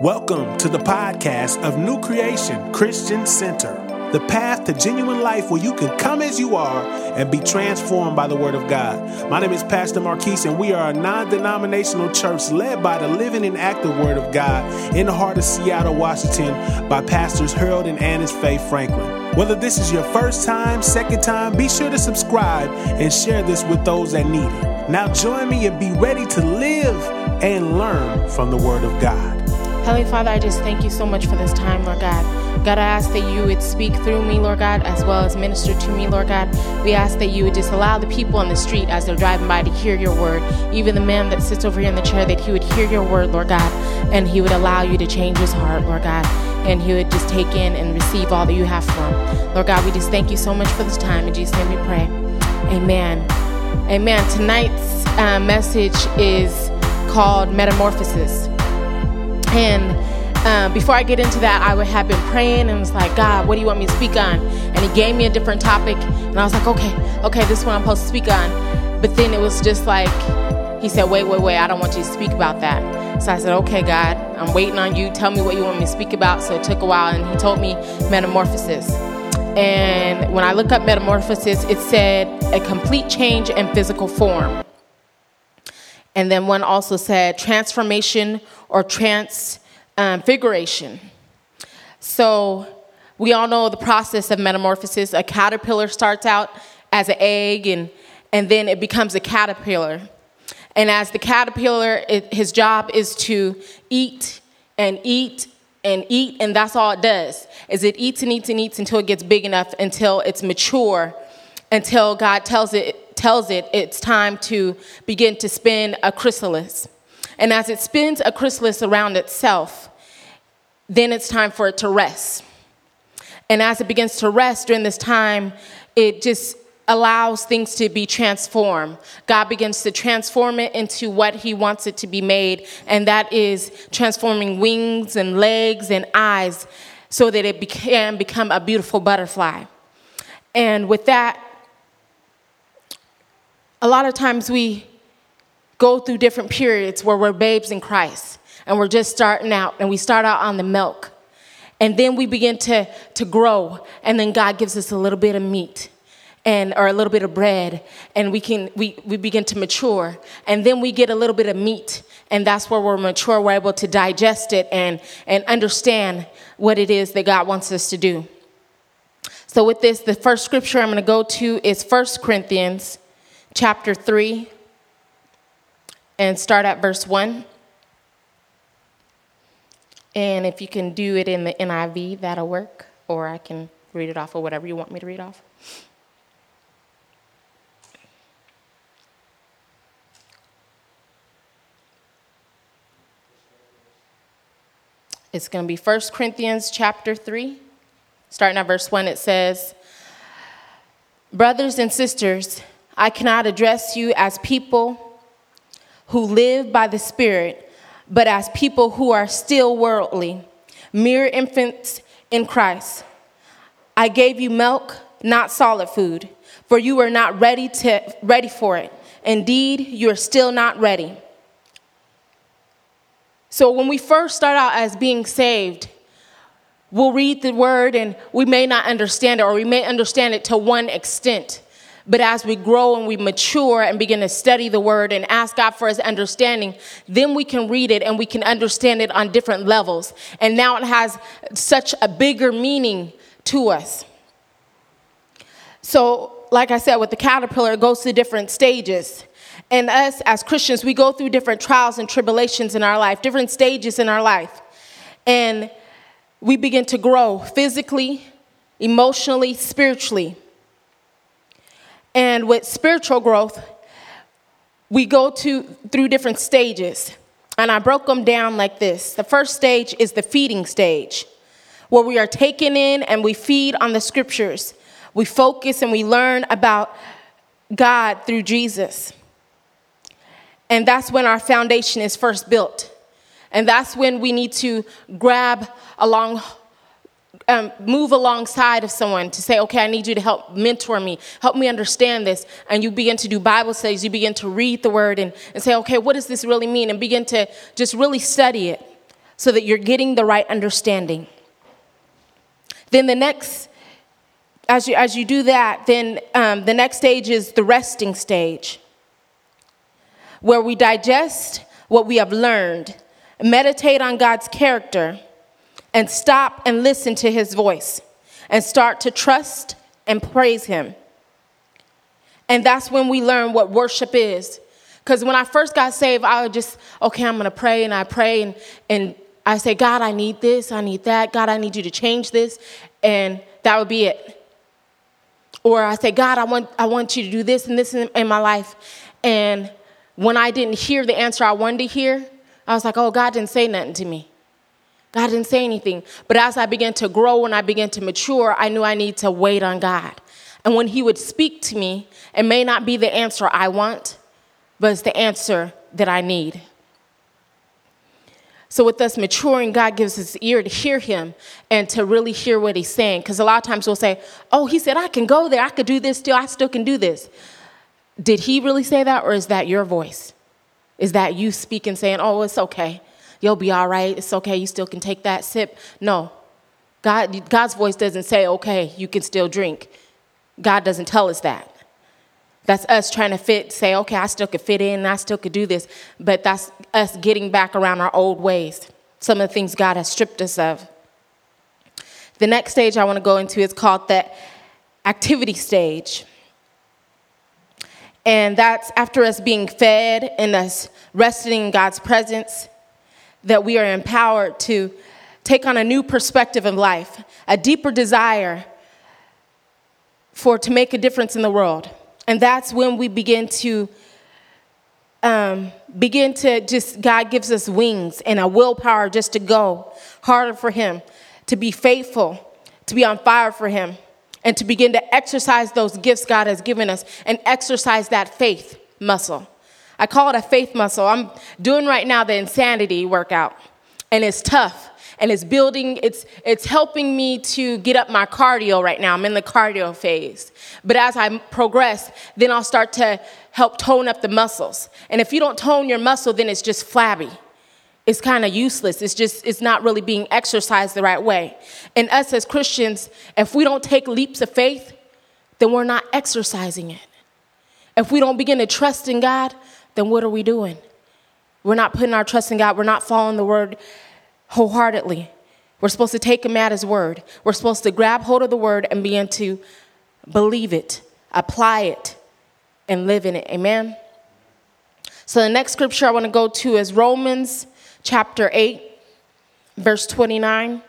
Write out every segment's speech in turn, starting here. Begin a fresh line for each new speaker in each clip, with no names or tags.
Welcome to the podcast of New Creation Christian Center, the path to genuine life where you can come as you are and be transformed by the Word of God. My name is Pastor Marquise, and we are a non denominational church led by the living and active Word of God in the heart of Seattle, Washington, by Pastors Harold and Annis Faith Franklin. Whether this is your first time, second time, be sure to subscribe and share this with those that need it. Now, join me and be ready to live and learn from the Word of God.
Heavenly Father, I just thank you so much for this time, Lord God. God, I ask that you would speak through me, Lord God, as well as minister to me, Lord God. We ask that you would just allow the people on the street as they're driving by to hear your word. Even the man that sits over here in the chair, that he would hear your word, Lord God, and he would allow you to change his heart, Lord God, and he would just take in and receive all that you have for him. Lord God, we just thank you so much for this time. In Jesus' name we pray. Amen. Amen. Tonight's uh, message is called Metamorphosis. And uh, before I get into that, I would have been praying and was like, God, what do you want me to speak on? And He gave me a different topic, and I was like, okay, okay, this one I'm supposed to speak on. But then it was just like, He said, wait, wait, wait, I don't want you to speak about that. So I said, okay, God, I'm waiting on you. Tell me what you want me to speak about. So it took a while, and He told me metamorphosis. And when I look up metamorphosis, it said a complete change in physical form. And then one also said transformation or transfiguration. Um, so we all know the process of metamorphosis. A caterpillar starts out as an egg and, and then it becomes a caterpillar. And as the caterpillar, it, his job is to eat and eat and eat, and that's all it does. Is it eats and eats and eats until it gets big enough, until it's mature, until God tells it tells it it's time to begin to spin a chrysalis. And as it spins a chrysalis around itself, then it's time for it to rest. And as it begins to rest during this time, it just allows things to be transformed. God begins to transform it into what He wants it to be made, and that is transforming wings and legs and eyes so that it can become a beautiful butterfly. And with that, a lot of times we go through different periods where we're babes in Christ and we're just starting out and we start out on the milk. And then we begin to, to grow, and then God gives us a little bit of meat and or a little bit of bread and we can we, we begin to mature and then we get a little bit of meat and that's where we're mature we're able to digest it and and understand what it is that god wants us to do so with this the first scripture i'm going to go to is 1 corinthians chapter 3 and start at verse 1. And if you can do it in the NIV, that'll work. Or I can read it off or whatever you want me to read off. It's going to be 1 Corinthians chapter 3. Starting at verse 1, it says, Brothers and sisters, I cannot address you as people who live by the Spirit, but as people who are still worldly, mere infants in Christ. I gave you milk, not solid food, for you were not ready, to, ready for it. Indeed, you are still not ready. So, when we first start out as being saved, we'll read the word and we may not understand it, or we may understand it to one extent. But as we grow and we mature and begin to study the word and ask God for his understanding, then we can read it and we can understand it on different levels. And now it has such a bigger meaning to us. So, like I said, with the caterpillar, it goes through different stages. And us as Christians, we go through different trials and tribulations in our life, different stages in our life. And we begin to grow physically, emotionally, spiritually. And with spiritual growth, we go to through different stages. And I broke them down like this. The first stage is the feeding stage, where we are taken in and we feed on the scriptures. We focus and we learn about God through Jesus. And that's when our foundation is first built. And that's when we need to grab along um, move alongside of someone to say, okay, I need you to help mentor me, help me understand this. And you begin to do Bible studies, you begin to read the word and, and say, okay, what does this really mean? And begin to just really study it so that you're getting the right understanding. Then the next, as you, as you do that, then um, the next stage is the resting stage, where we digest what we have learned, meditate on God's character, and stop and listen to his voice, and start to trust and praise him. And that's when we learn what worship is. Because when I first got saved, I would just, okay, I'm gonna pray, and I pray, and, and I say, God, I need this, I need that, God, I need you to change this, and that would be it. Or I say, God, I want, I want you to do this and this in, in my life. And when I didn't hear the answer I wanted to hear, I was like, oh, God didn't say nothing to me. God didn't say anything. But as I began to grow and I began to mature, I knew I need to wait on God. And when He would speak to me, it may not be the answer I want, but it's the answer that I need. So, with us maturing, God gives us ear to hear Him and to really hear what He's saying. Because a lot of times we'll say, Oh, He said, I can go there. I could do this still. I still can do this. Did He really say that, or is that your voice? Is that you speaking, saying, Oh, it's okay. You'll be all right. It's okay. You still can take that sip. No. God, God's voice doesn't say, Okay, you can still drink. God doesn't tell us that. That's us trying to fit, say, okay, I still could fit in, I still could do this. But that's us getting back around our old ways, some of the things God has stripped us of. The next stage I want to go into is called the activity stage. And that's after us being fed and us resting in God's presence, that we are empowered to take on a new perspective of life, a deeper desire for to make a difference in the world. And that's when we begin to um, begin to just, God gives us wings and a willpower just to go harder for Him, to be faithful, to be on fire for Him, and to begin to exercise those gifts God has given us and exercise that faith muscle. I call it a faith muscle. I'm doing right now the insanity workout, and it's tough and it's building, it's, it's helping me to get up my cardio right now. I'm in the cardio phase. But as I progress, then I'll start to help tone up the muscles. And if you don't tone your muscle, then it's just flabby. It's kind of useless. It's just, it's not really being exercised the right way. And us as Christians, if we don't take leaps of faith, then we're not exercising it. If we don't begin to trust in God, then what are we doing? We're not putting our trust in God. We're not following the word wholeheartedly. We're supposed to take him at his word. We're supposed to grab hold of the word and begin to believe it, apply it, and live in it. Amen? So the next scripture I want to go to is Romans chapter 8, verse 29.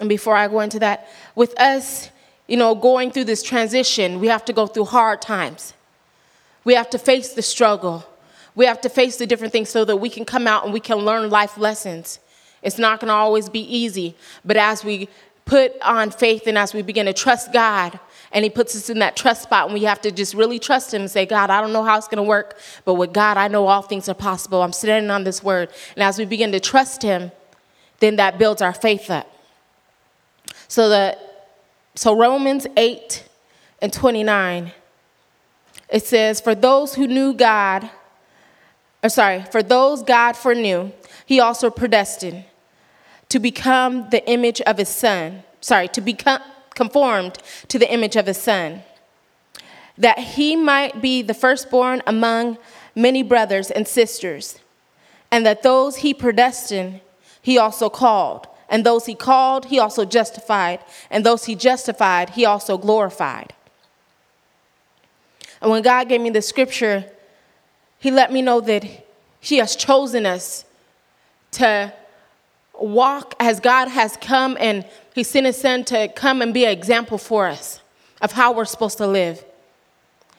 And before I go into that, with us, you know, going through this transition, we have to go through hard times. We have to face the struggle. We have to face the different things so that we can come out and we can learn life lessons. It's not going to always be easy, but as we put on faith and as we begin to trust God, and He puts us in that trust spot, and we have to just really trust Him and say, God, I don't know how it's going to work, but with God, I know all things are possible. I'm standing on this word. And as we begin to trust Him, then that builds our faith up. So, the, so Romans 8 and 29 it says, For those who knew God, or sorry, for those God foreknew, he also predestined to become the image of his son, sorry, to become conformed to the image of his son, that he might be the firstborn among many brothers and sisters, and that those he predestined, he also called, and those he called, he also justified, and those he justified, he also glorified. And when God gave me the scripture, He let me know that He has chosen us to walk as God has come and He sent His Son to come and be an example for us of how we're supposed to live.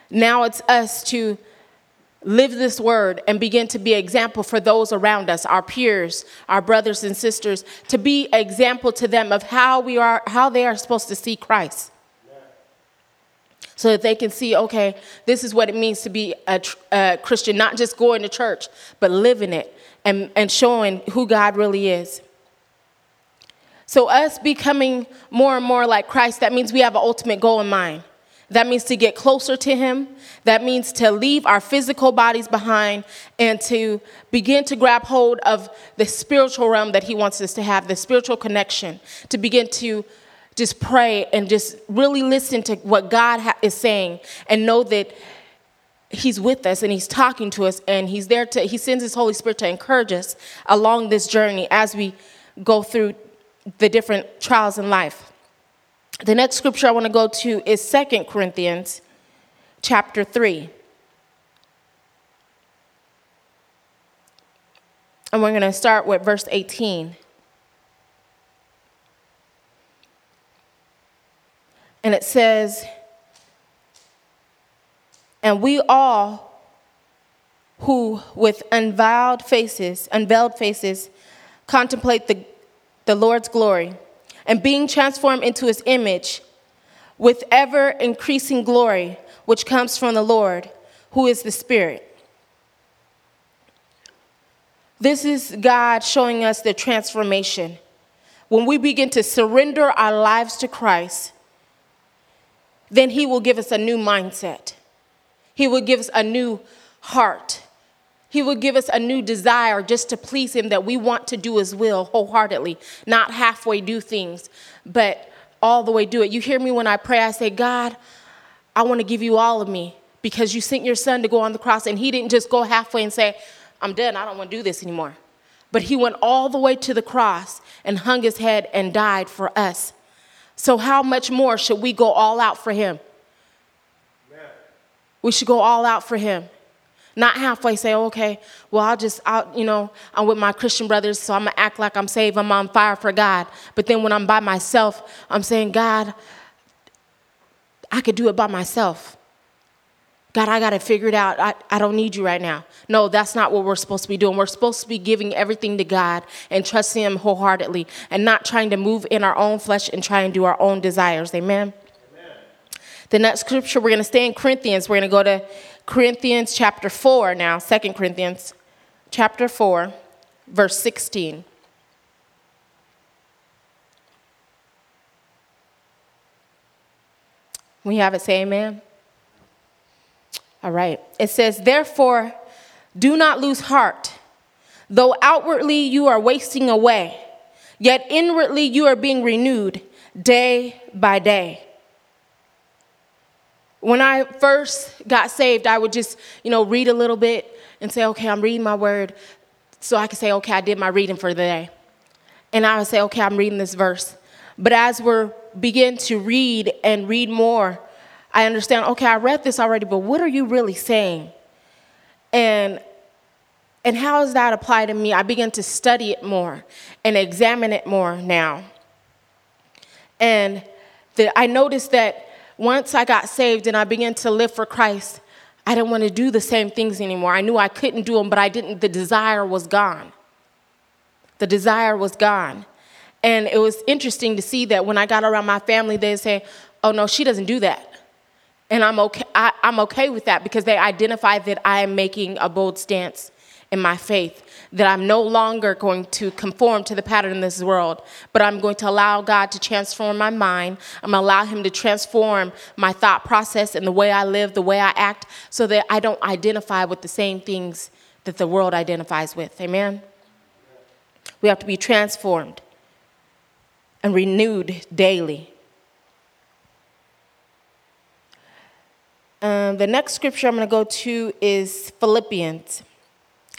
Now it's us to live this word and begin to be example for those around us, our peers, our brothers and sisters, to be example to them of how we are, how they are supposed to see Christ so that they can see, okay, this is what it means to be a, a, Christian, not just going to church, but living it and, and showing who God really is. So, us becoming more and more like Christ, that means we have an ultimate goal in mind. That means to get closer to Him. That means to leave our physical bodies behind and to begin to grab hold of the spiritual realm that He wants us to have, the spiritual connection, to begin to just pray and just really listen to what God ha- is saying and know that He's with us and He's talking to us and He's there to, He sends His Holy Spirit to encourage us along this journey as we go through the different trials in life. The next scripture I want to go to is Second Corinthians chapter 3. And we're going to start with verse 18. And it says, And we all who with unveiled faces, unveiled faces, contemplate the, the Lord's glory and being transformed into his image with ever increasing glory, which comes from the Lord, who is the Spirit. This is God showing us the transformation. When we begin to surrender our lives to Christ, then He will give us a new mindset. He will give us a new heart. He will give us a new desire just to please Him that we want to do His will wholeheartedly, not halfway do things, but all the way do it. You hear me when I pray, I say, God, I want to give you all of me because you sent your son to go on the cross and He didn't just go halfway and say, I'm done, I don't want to do this anymore. But He went all the way to the cross and hung His head and died for us. So, how much more should we go all out for Him? We should go all out for Him. Not halfway say, okay, well, I'll just, I'll, you know, I'm with my Christian brothers, so I'm gonna act like I'm saved, I'm on fire for God. But then when I'm by myself, I'm saying, God, I could do it by myself. God, I gotta figure it out. I, I don't need you right now. No, that's not what we're supposed to be doing. We're supposed to be giving everything to God and trusting Him wholeheartedly and not trying to move in our own flesh and try and do our own desires. Amen. Amen. The next scripture, we're gonna stay in Corinthians. We're gonna go to Corinthians chapter 4 now, 2 Corinthians chapter 4, verse 16. We have it, say amen. All right. It says, Therefore, do not lose heart. Though outwardly you are wasting away, yet inwardly you are being renewed day by day. When I first got saved, I would just, you know, read a little bit and say, okay, I'm reading my word. So I could say, okay, I did my reading for the day. And I would say, okay, I'm reading this verse. But as we're begin to read and read more, I understand, okay, I read this already, but what are you really saying? And and how does that apply to me? I begin to study it more and examine it more now. And the, I noticed that once I got saved and I began to live for Christ, I didn't want to do the same things anymore. I knew I couldn't do them, but I didn't, the desire was gone. The desire was gone. And it was interesting to see that when I got around my family, they'd say, Oh, no, she doesn't do that. And I'm okay, I, am okay with that because they identify that I am making a bold stance in my faith that I'm no longer going to conform to the pattern in this world, but I'm going to allow God to transform my mind. I'm going to allow Him to transform my thought process and the way I live, the way I act, so that I don't identify with the same things that the world identifies with. Amen? We have to be transformed and renewed daily. Um, the next scripture I'm going to go to is Philippians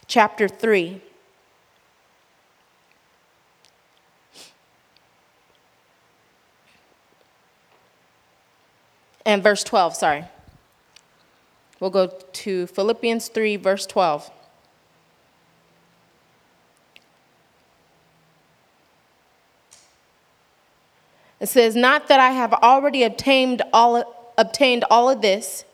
chapter 3. And verse 12, sorry. We'll go to Philippians 3, verse 12. It says, Not that I have already obtained all, obtained all of this,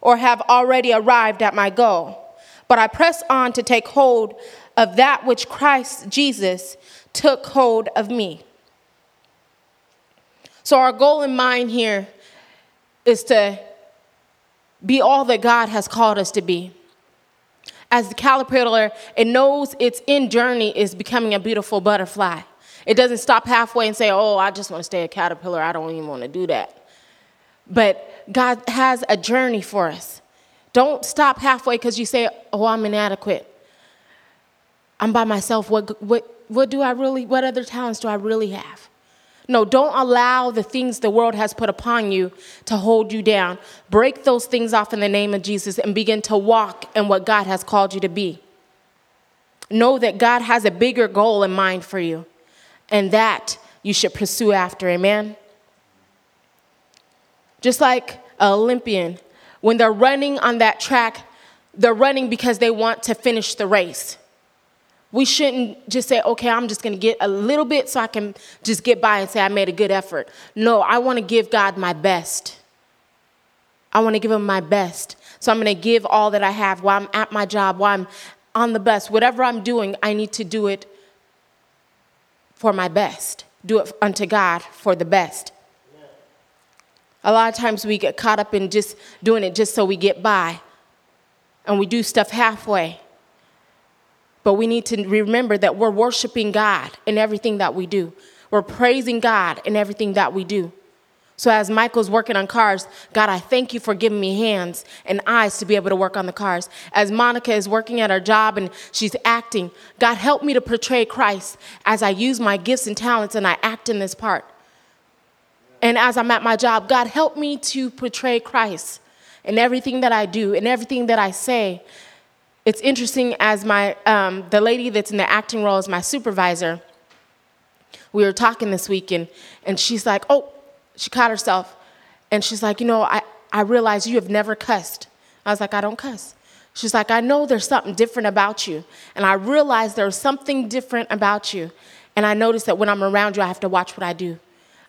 or have already arrived at my goal but I press on to take hold of that which Christ Jesus took hold of me. So, our goal in mind here is to be all that God has called us to be. As the caterpillar, it knows its end journey is becoming a beautiful butterfly. It doesn't stop halfway and say, Oh, I just want to stay a caterpillar. I don't even want to do that. But God has a journey for us. Don't stop halfway because you say, Oh, I'm inadequate. I'm by myself. What, what, what do I really, what other talents do I really have? No, don't allow the things the world has put upon you to hold you down. Break those things off in the name of Jesus and begin to walk in what God has called you to be. Know that God has a bigger goal in mind for you, and that you should pursue after. Amen. Just like an Olympian, when they're running on that track, they're running because they want to finish the race. We shouldn't just say, okay, I'm just gonna get a little bit so I can just get by and say I made a good effort. No, I wanna give God my best. I wanna give Him my best. So I'm gonna give all that I have while I'm at my job, while I'm on the bus. Whatever I'm doing, I need to do it for my best. Do it unto God for the best. A lot of times we get caught up in just doing it just so we get by. And we do stuff halfway. But we need to remember that we're worshiping God in everything that we do. We're praising God in everything that we do. So, as Michael's working on cars, God, I thank you for giving me hands and eyes to be able to work on the cars. As Monica is working at her job and she's acting, God, help me to portray Christ as I use my gifts and talents and I act in this part. And as I'm at my job, God, help me to portray Christ in everything that I do, in everything that I say, it's interesting as my um, the lady that's in the acting role is my supervisor. We were talking this week and, and she's like, oh, she caught herself. And she's like, you know, I, I realize you have never cussed. I was like, I don't cuss. She's like, I know there's something different about you. And I realize there's something different about you. And I notice that when I'm around you, I have to watch what I do.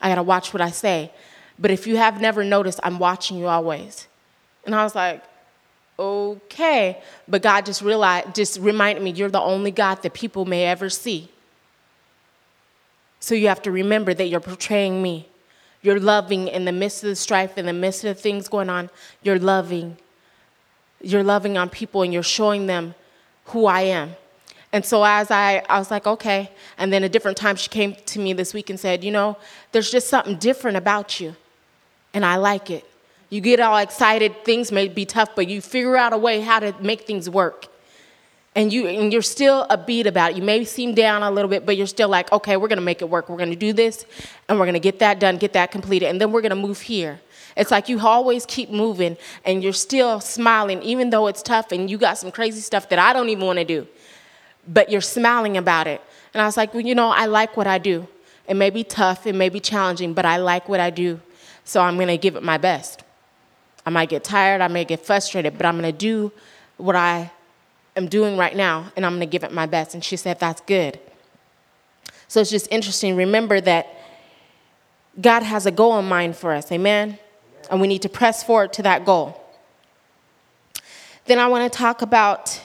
I gotta watch what I say. But if you have never noticed, I'm watching you always. And I was like, okay. But God just realized, just reminded me, you're the only God that people may ever see. So you have to remember that you're portraying me. You're loving in the midst of the strife, in the midst of the things going on. You're loving. You're loving on people and you're showing them who I am. And so as I, I was like, okay. And then a different time she came to me this week and said, you know, there's just something different about you. And I like it. You get all excited, things may be tough, but you figure out a way how to make things work. And, you, and you're still upbeat about it. You may seem down a little bit, but you're still like, okay, we're gonna make it work. We're gonna do this, and we're gonna get that done, get that completed, and then we're gonna move here. It's like you always keep moving, and you're still smiling, even though it's tough and you got some crazy stuff that I don't even wanna do. But you're smiling about it. And I was like, well, you know, I like what I do. It may be tough, it may be challenging, but I like what I do, so I'm gonna give it my best. I might get tired, I may get frustrated, but I'm gonna do what I am doing right now and I'm gonna give it my best. And she said, That's good. So it's just interesting. Remember that God has a goal in mind for us, amen? And we need to press forward to that goal. Then I wanna talk about,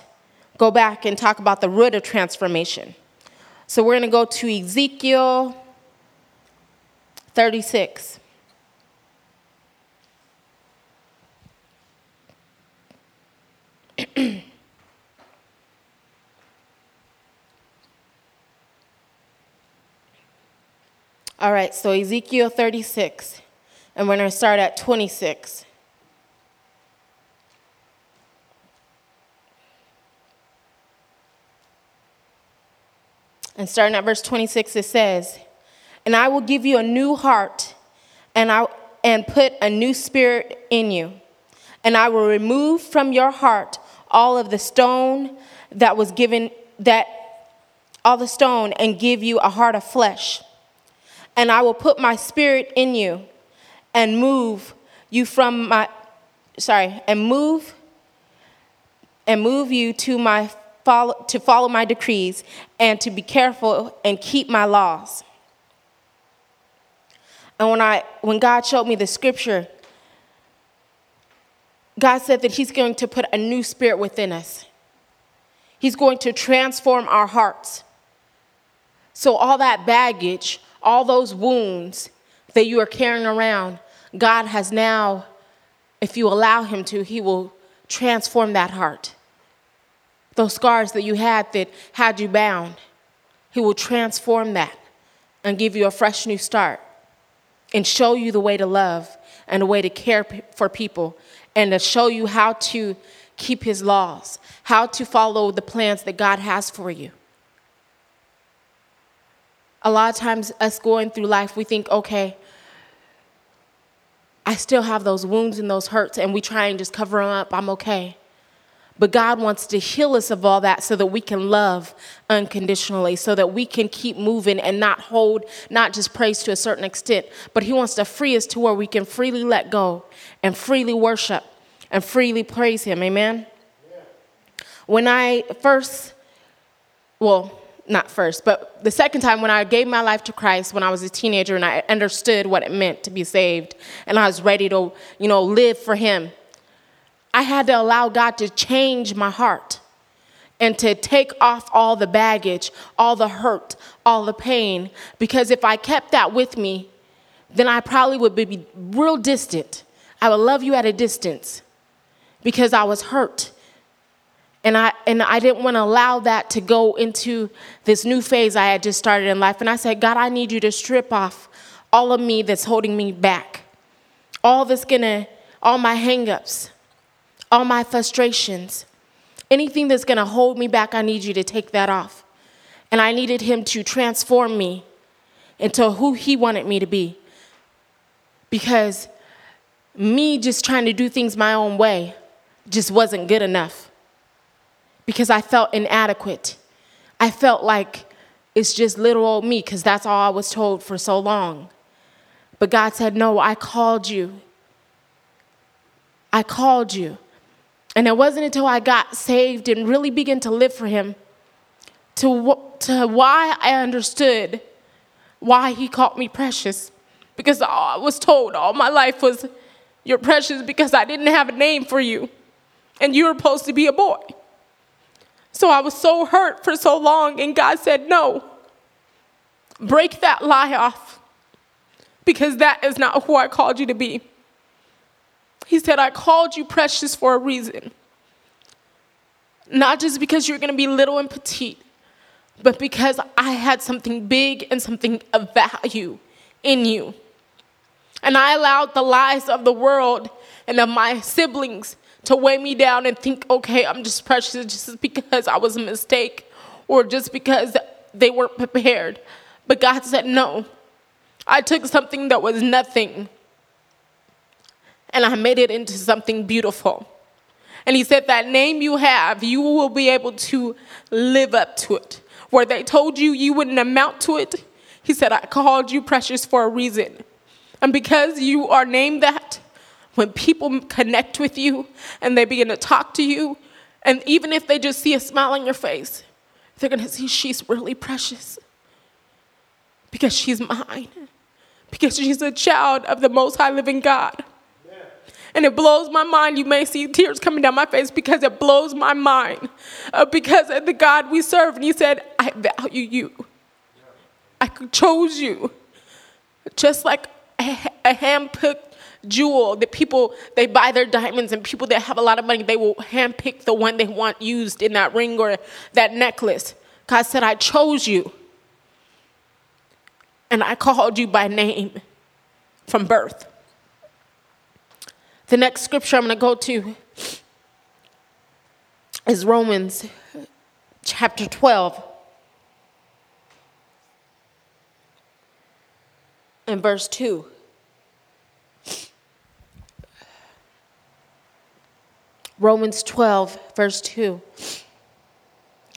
go back and talk about the root of transformation. So we're gonna go to Ezekiel 36. All right, so Ezekiel 36, and we're going to start at 26. And starting at verse 26, it says, And I will give you a new heart, and, I, and put a new spirit in you. And I will remove from your heart all of the stone that was given, that all the stone, and give you a heart of flesh. And I will put my spirit in you and move you from my, sorry, and move and move you to my follow, to follow my decrees and to be careful and keep my laws. And when I when God showed me the scripture, God said that He's going to put a new spirit within us. He's going to transform our hearts. So, all that baggage, all those wounds that you are carrying around, God has now, if you allow Him to, He will transform that heart. Those scars that you had that had you bound, He will transform that and give you a fresh new start and show you the way to love and a way to care for people and to show you how to keep his laws, how to follow the plans that God has for you. A lot of times, us going through life, we think, okay, I still have those wounds and those hurts, and we try and just cover them up. I'm okay. But God wants to heal us of all that so that we can love unconditionally, so that we can keep moving and not hold, not just praise to a certain extent, but He wants to free us to where we can freely let go and freely worship and freely praise Him. Amen? Yeah. When I first, well, not first, but the second time when I gave my life to Christ when I was a teenager and I understood what it meant to be saved and I was ready to, you know, live for Him, I had to allow God to change my heart and to take off all the baggage, all the hurt, all the pain. Because if I kept that with me, then I probably would be real distant. I would love you at a distance because I was hurt. And I, and I didn't want to allow that to go into this new phase I had just started in life. And I said, God, I need you to strip off all of me that's holding me back, all that's gonna, all my hangups, all my frustrations, anything that's gonna hold me back, I need you to take that off. And I needed Him to transform me into who He wanted me to be. Because me just trying to do things my own way just wasn't good enough because I felt inadequate. I felt like it's just little old me because that's all I was told for so long. But God said, No, I called you. I called you. And it wasn't until I got saved and really began to live for Him to, to why I understood why He called me precious. Because I was told all my life was, You're precious because I didn't have a name for you and you were supposed to be a boy. So I was so hurt for so long, and God said, No, break that lie off because that is not who I called you to be. He said, I called you precious for a reason. Not just because you're gonna be little and petite, but because I had something big and something of value in you. And I allowed the lies of the world and of my siblings to weigh me down and think, okay, I'm just precious just because I was a mistake or just because they weren't prepared. But God said, no. I took something that was nothing and I made it into something beautiful. And He said, that name you have, you will be able to live up to it. Where they told you you wouldn't amount to it, He said, I called you precious for a reason. And because you are named that, when people connect with you and they begin to talk to you, and even if they just see a smile on your face, they're gonna see she's really precious because she's mine, because she's a child of the Most High Living God. And it blows my mind. You may see tears coming down my face because it blows my mind. Uh, because of the God we serve. And He said, I value you. I chose you. Just like a, a hand picked jewel that people they buy their diamonds and people that have a lot of money they will handpick the one they want used in that ring or that necklace god said i chose you and i called you by name from birth the next scripture i'm going to go to is romans chapter 12 and verse 2 Romans 12, verse 2.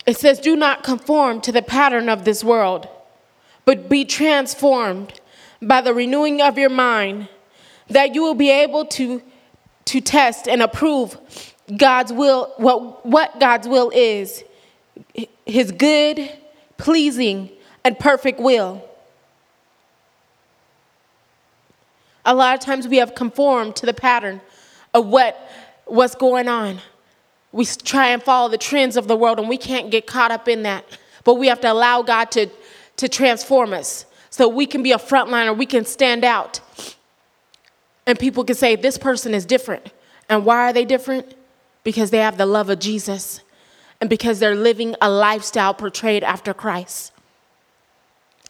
It says, Do not conform to the pattern of this world, but be transformed by the renewing of your mind, that you will be able to, to test and approve God's will, what, what God's will is, his good, pleasing, and perfect will. A lot of times we have conformed to the pattern of what what's going on. We try and follow the trends of the world and we can't get caught up in that. But we have to allow God to, to transform us so we can be a frontliner, we can stand out. And people can say, this person is different. And why are they different? Because they have the love of Jesus and because they're living a lifestyle portrayed after Christ.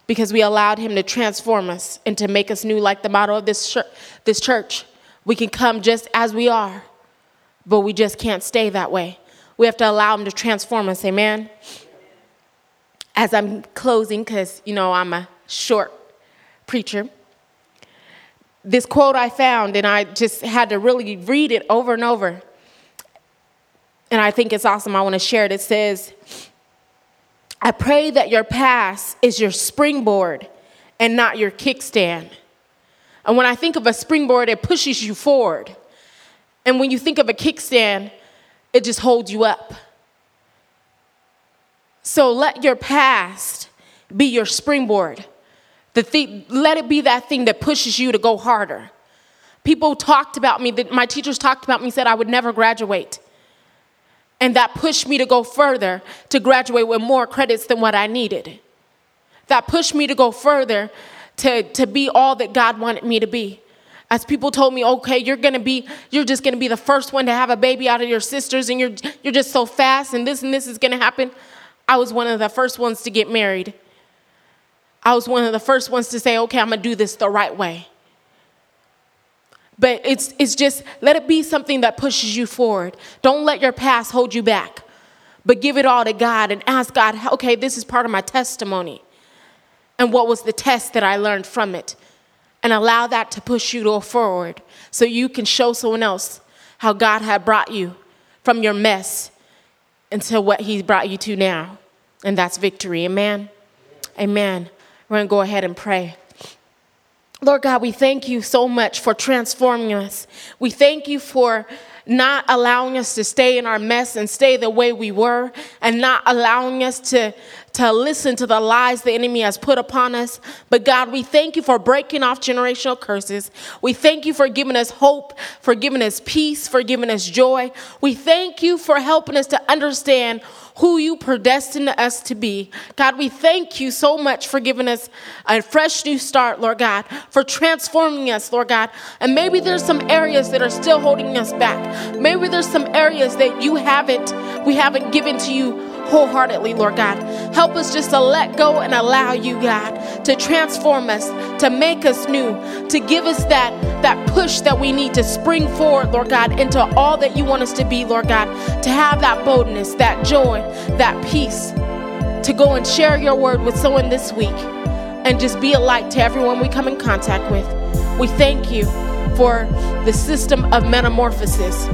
Because we allowed Him to transform us and to make us new, like the motto of this, this church We can come just as we are, but we just can't stay that way. We have to allow Him to transform us. Amen. As I'm closing, because, you know, I'm a short preacher, this quote I found, and I just had to really read it over and over. And I think it's awesome. I want to share it. It says, I pray that your past is your springboard and not your kickstand. And when I think of a springboard, it pushes you forward. And when you think of a kickstand, it just holds you up. So let your past be your springboard. The thing, let it be that thing that pushes you to go harder. People talked about me, that my teachers talked about me, said I would never graduate. And that pushed me to go further to graduate with more credits than what I needed. That pushed me to go further to, to be all that God wanted me to be. As people told me, okay, you're gonna be, you're just gonna be the first one to have a baby out of your sisters, and you're you're just so fast, and this and this is gonna happen. I was one of the first ones to get married. I was one of the first ones to say, okay, I'm gonna do this the right way. But it's, it's just let it be something that pushes you forward. Don't let your past hold you back, but give it all to God and ask God, okay, this is part of my testimony. And what was the test that I learned from it? And allow that to push you to go forward so you can show someone else how God had brought you from your mess into what He brought you to now. And that's victory. Amen. Amen. We're going to go ahead and pray. Lord God, we thank you so much for transforming us. We thank you for not allowing us to stay in our mess and stay the way we were, and not allowing us to, to listen to the lies the enemy has put upon us. But God, we thank you for breaking off generational curses. We thank you for giving us hope, for giving us peace, for giving us joy. We thank you for helping us to understand who you predestined us to be. God, we thank you so much for giving us a fresh new start, Lord God, for transforming us, Lord God. And maybe there's some areas that are still holding us back. Maybe there's some areas that you haven't, we haven't given to you wholeheartedly, Lord God. Help us just to let go and allow you, God, to transform us, to make us new, to give us that, that push that we need to spring forward, Lord God, into all that you want us to be, Lord God, to have that boldness, that joy, that peace, to go and share your word with someone this week and just be a light to everyone we come in contact with. We thank you for the system of metamorphosis.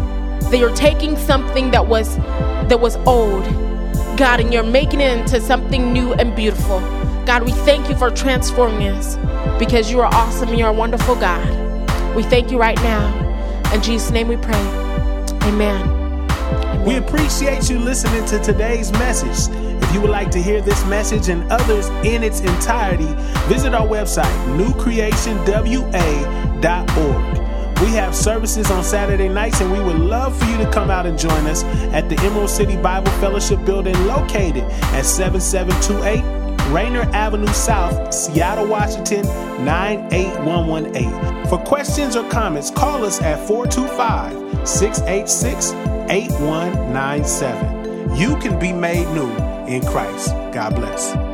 That you're taking something that was that was old God, and you're making it into something new and beautiful. God, we thank you for transforming us because you are awesome and you're a wonderful God. We thank you right now. In Jesus' name we pray. Amen.
We appreciate you listening to today's message. If you would like to hear this message and others in its entirety, visit our website, newcreationwa.org. We have services on Saturday nights, and we would love for you to come out and join us at the Emerald City Bible Fellowship Building located at 7728 Rainier Avenue South, Seattle, Washington 98118. For questions or comments, call us at 425 686 8197. You can be made new in Christ. God bless.